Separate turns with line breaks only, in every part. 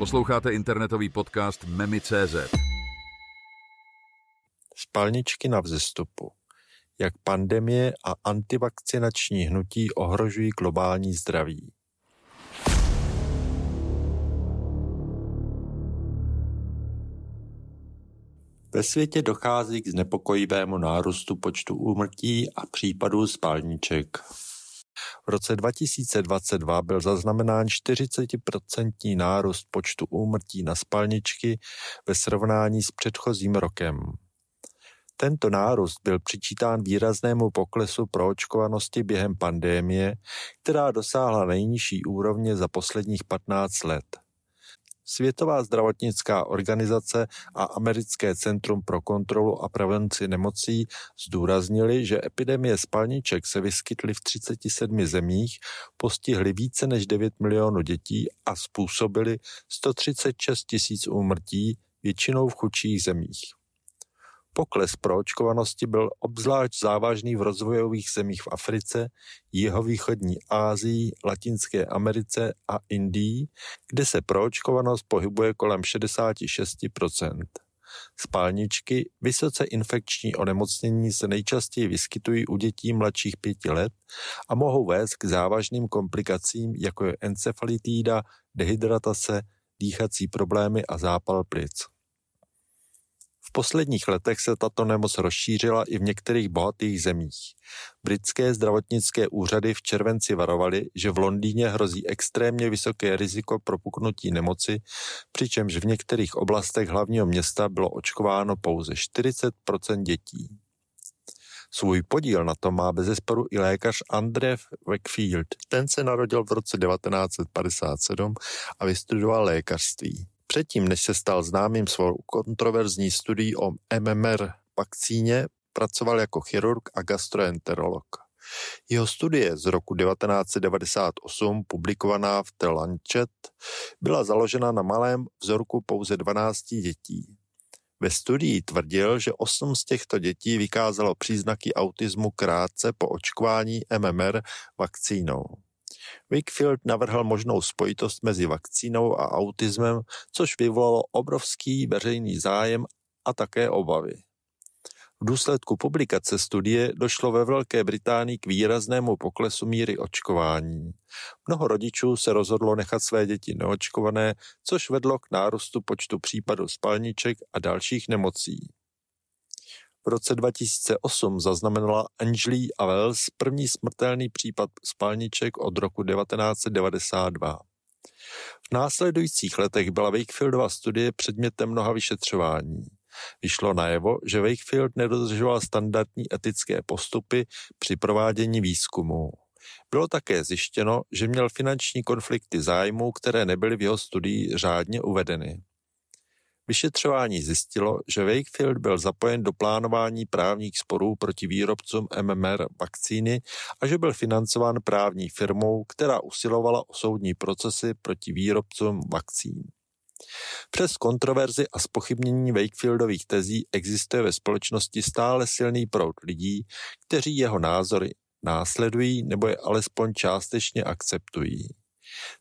Posloucháte internetový podcast Memi.cz.
Spalničky na vzestupu. Jak pandemie a antivakcinační hnutí ohrožují globální zdraví. Ve světě dochází k znepokojivému nárůstu počtu úmrtí a případů spalniček. V roce 2022 byl zaznamenán 40% nárůst počtu úmrtí na spalničky ve srovnání s předchozím rokem. Tento nárůst byl přičítán výraznému poklesu proočkovanosti během pandémie, která dosáhla nejnižší úrovně za posledních 15 let. Světová zdravotnická organizace a Americké centrum pro kontrolu a prevenci nemocí zdůraznili, že epidemie spalniček se vyskytly v 37 zemích, postihly více než 9 milionů dětí a způsobily 136 tisíc úmrtí, většinou v chudších zemích. Pokles proočkovanosti byl obzvlášť závažný v rozvojových zemích v Africe, jihovýchodní Ázii, Latinské Americe a Indii, kde se proočkovanost pohybuje kolem 66% Spálničky, vysoce infekční onemocnění se nejčastěji vyskytují u dětí mladších pěti let a mohou vést k závažným komplikacím, jako je encefalitída, dehydratace, dýchací problémy a zápal plic. V posledních letech se tato nemoc rozšířila i v některých bohatých zemích. Britské zdravotnické úřady v červenci varovaly, že v Londýně hrozí extrémně vysoké riziko propuknutí nemoci, přičemž v některých oblastech hlavního města bylo očkováno pouze 40% dětí. Svůj podíl na tom má bezesporu i lékař Andrew Wakefield. Ten se narodil v roce 1957 a vystudoval lékařství. Předtím, než se stal známým svou kontroverzní studií o MMR vakcíně, pracoval jako chirurg a gastroenterolog. Jeho studie z roku 1998, publikovaná v The Lancet, byla založena na malém vzorku pouze 12 dětí. Ve studii tvrdil, že 8 z těchto dětí vykázalo příznaky autismu krátce po očkování MMR vakcínou. Wakefield navrhl možnou spojitost mezi vakcínou a autismem, což vyvolalo obrovský veřejný zájem a také obavy. V důsledku publikace studie došlo ve Velké Británii k výraznému poklesu míry očkování. Mnoho rodičů se rozhodlo nechat své děti neočkované, což vedlo k nárůstu počtu případů spalniček a dalších nemocí. V roce 2008 zaznamenala Angelie a Wells první smrtelný případ spalniček od roku 1992. V následujících letech byla Wakefieldova studie předmětem mnoha vyšetřování. Vyšlo najevo, že Wakefield nedodržoval standardní etické postupy při provádění výzkumu. Bylo také zjištěno, že měl finanční konflikty zájmů, které nebyly v jeho studii řádně uvedeny. Vyšetřování zjistilo, že Wakefield byl zapojen do plánování právních sporů proti výrobcům MMR vakcíny a že byl financován právní firmou, která usilovala o soudní procesy proti výrobcům vakcín. Přes kontroverzi a spochybnění Wakefieldových tezí existuje ve společnosti stále silný proud lidí, kteří jeho názory následují nebo je alespoň částečně akceptují.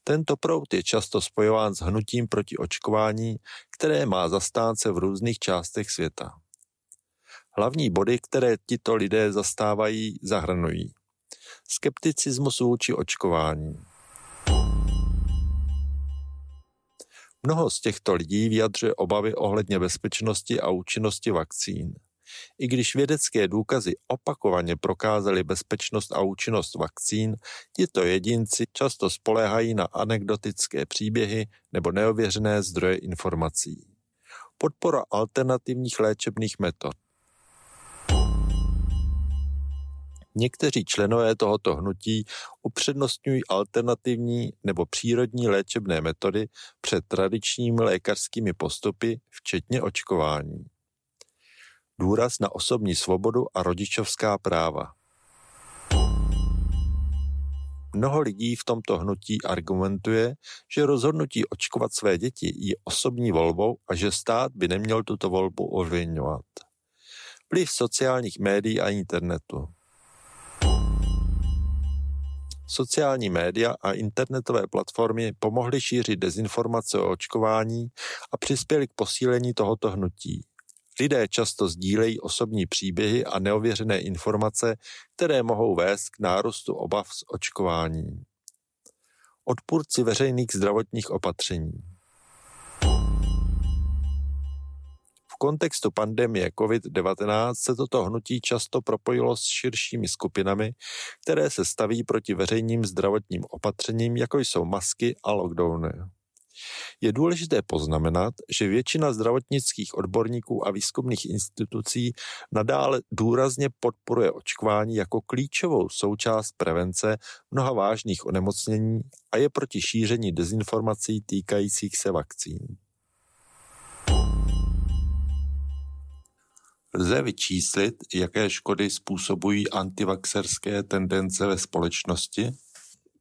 Tento proud je často spojován s hnutím proti očkování, které má zastánce v různých částech světa. Hlavní body, které tito lidé zastávají, zahrnují skepticismus vůči očkování. Mnoho z těchto lidí vyjadřuje obavy ohledně bezpečnosti a účinnosti vakcín. I když vědecké důkazy opakovaně prokázaly bezpečnost a účinnost vakcín, tito jedinci často spoléhají na anekdotické příběhy nebo neověřené zdroje informací. Podpora alternativních léčebných metod. Někteří členové tohoto hnutí upřednostňují alternativní nebo přírodní léčebné metody před tradičními lékařskými postupy, včetně očkování důraz na osobní svobodu a rodičovská práva. Mnoho lidí v tomto hnutí argumentuje, že rozhodnutí očkovat své děti je osobní volbou a že stát by neměl tuto volbu ovlivňovat. Vliv sociálních médií a internetu. Sociální média a internetové platformy pomohly šířit dezinformace o očkování a přispěly k posílení tohoto hnutí. Lidé často sdílejí osobní příběhy a neověřené informace, které mohou vést k nárůstu obav z očkování. Odpůrci veřejných zdravotních opatření. V kontextu pandemie COVID-19 se toto hnutí často propojilo s širšími skupinami, které se staví proti veřejným zdravotním opatřením, jako jsou masky a lockdowny. Je důležité poznamenat, že většina zdravotnických odborníků a výzkumných institucí nadále důrazně podporuje očkování jako klíčovou součást prevence mnoha vážných onemocnění a je proti šíření dezinformací týkajících se vakcín. Lze vyčíslit, jaké škody způsobují antivaxerské tendence ve společnosti?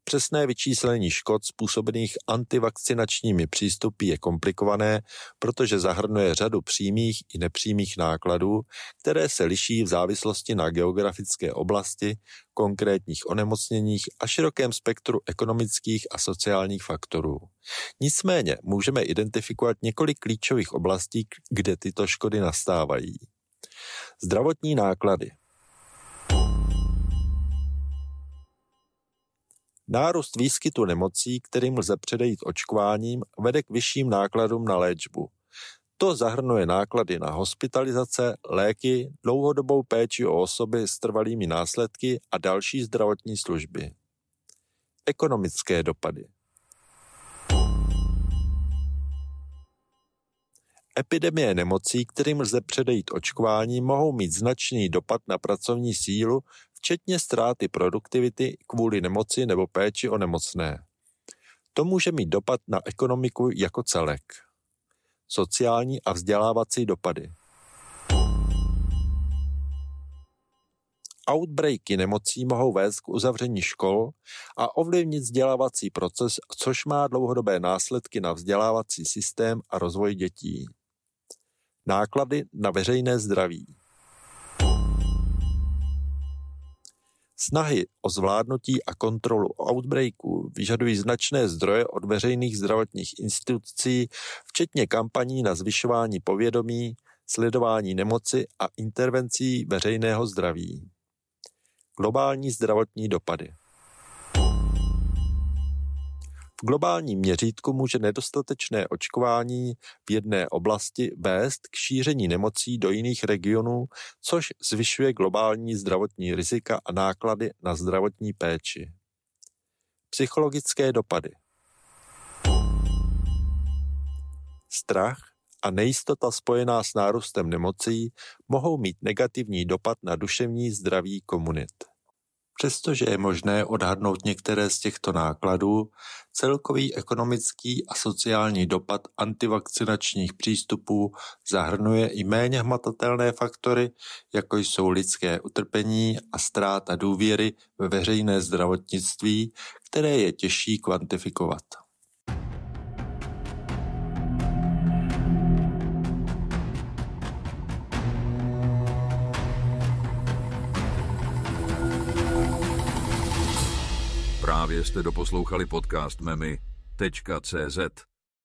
Přesné vyčíslení škod způsobených antivakcinačními přístupy je komplikované, protože zahrnuje řadu přímých i nepřímých nákladů, které se liší v závislosti na geografické oblasti, konkrétních onemocněních a širokém spektru ekonomických a sociálních faktorů. Nicméně můžeme identifikovat několik klíčových oblastí, kde tyto škody nastávají. Zdravotní náklady. Nárůst výskytu nemocí, kterým lze předejít očkováním, vede k vyšším nákladům na léčbu. To zahrnuje náklady na hospitalizace, léky, dlouhodobou péči o osoby s trvalými následky a další zdravotní služby. Ekonomické dopady. Epidemie nemocí, kterým lze předejít očkování, mohou mít značný dopad na pracovní sílu, včetně ztráty produktivity kvůli nemoci nebo péči o nemocné. To může mít dopad na ekonomiku jako celek. Sociální a vzdělávací dopady. Outbreaky nemocí mohou vést k uzavření škol a ovlivnit vzdělávací proces, což má dlouhodobé následky na vzdělávací systém a rozvoj dětí. Náklady na veřejné zdraví. Snahy o zvládnutí a kontrolu outbreaků vyžadují značné zdroje od veřejných zdravotních institucí, včetně kampaní na zvyšování povědomí, sledování nemoci a intervencí veřejného zdraví. Globální zdravotní dopady. V globálním měřítku může nedostatečné očkování v jedné oblasti vést k šíření nemocí do jiných regionů, což zvyšuje globální zdravotní rizika a náklady na zdravotní péči. Psychologické dopady Strach a nejistota spojená s nárůstem nemocí mohou mít negativní dopad na duševní zdraví komunit. Přestože je možné odhadnout některé z těchto nákladů, celkový ekonomický a sociální dopad antivakcinačních přístupů zahrnuje i méně hmatatelné faktory, jako jsou lidské utrpení a ztráta důvěry ve veřejné zdravotnictví, které je těžší kvantifikovat.
Jste doposlouchali podcast Memy.cz.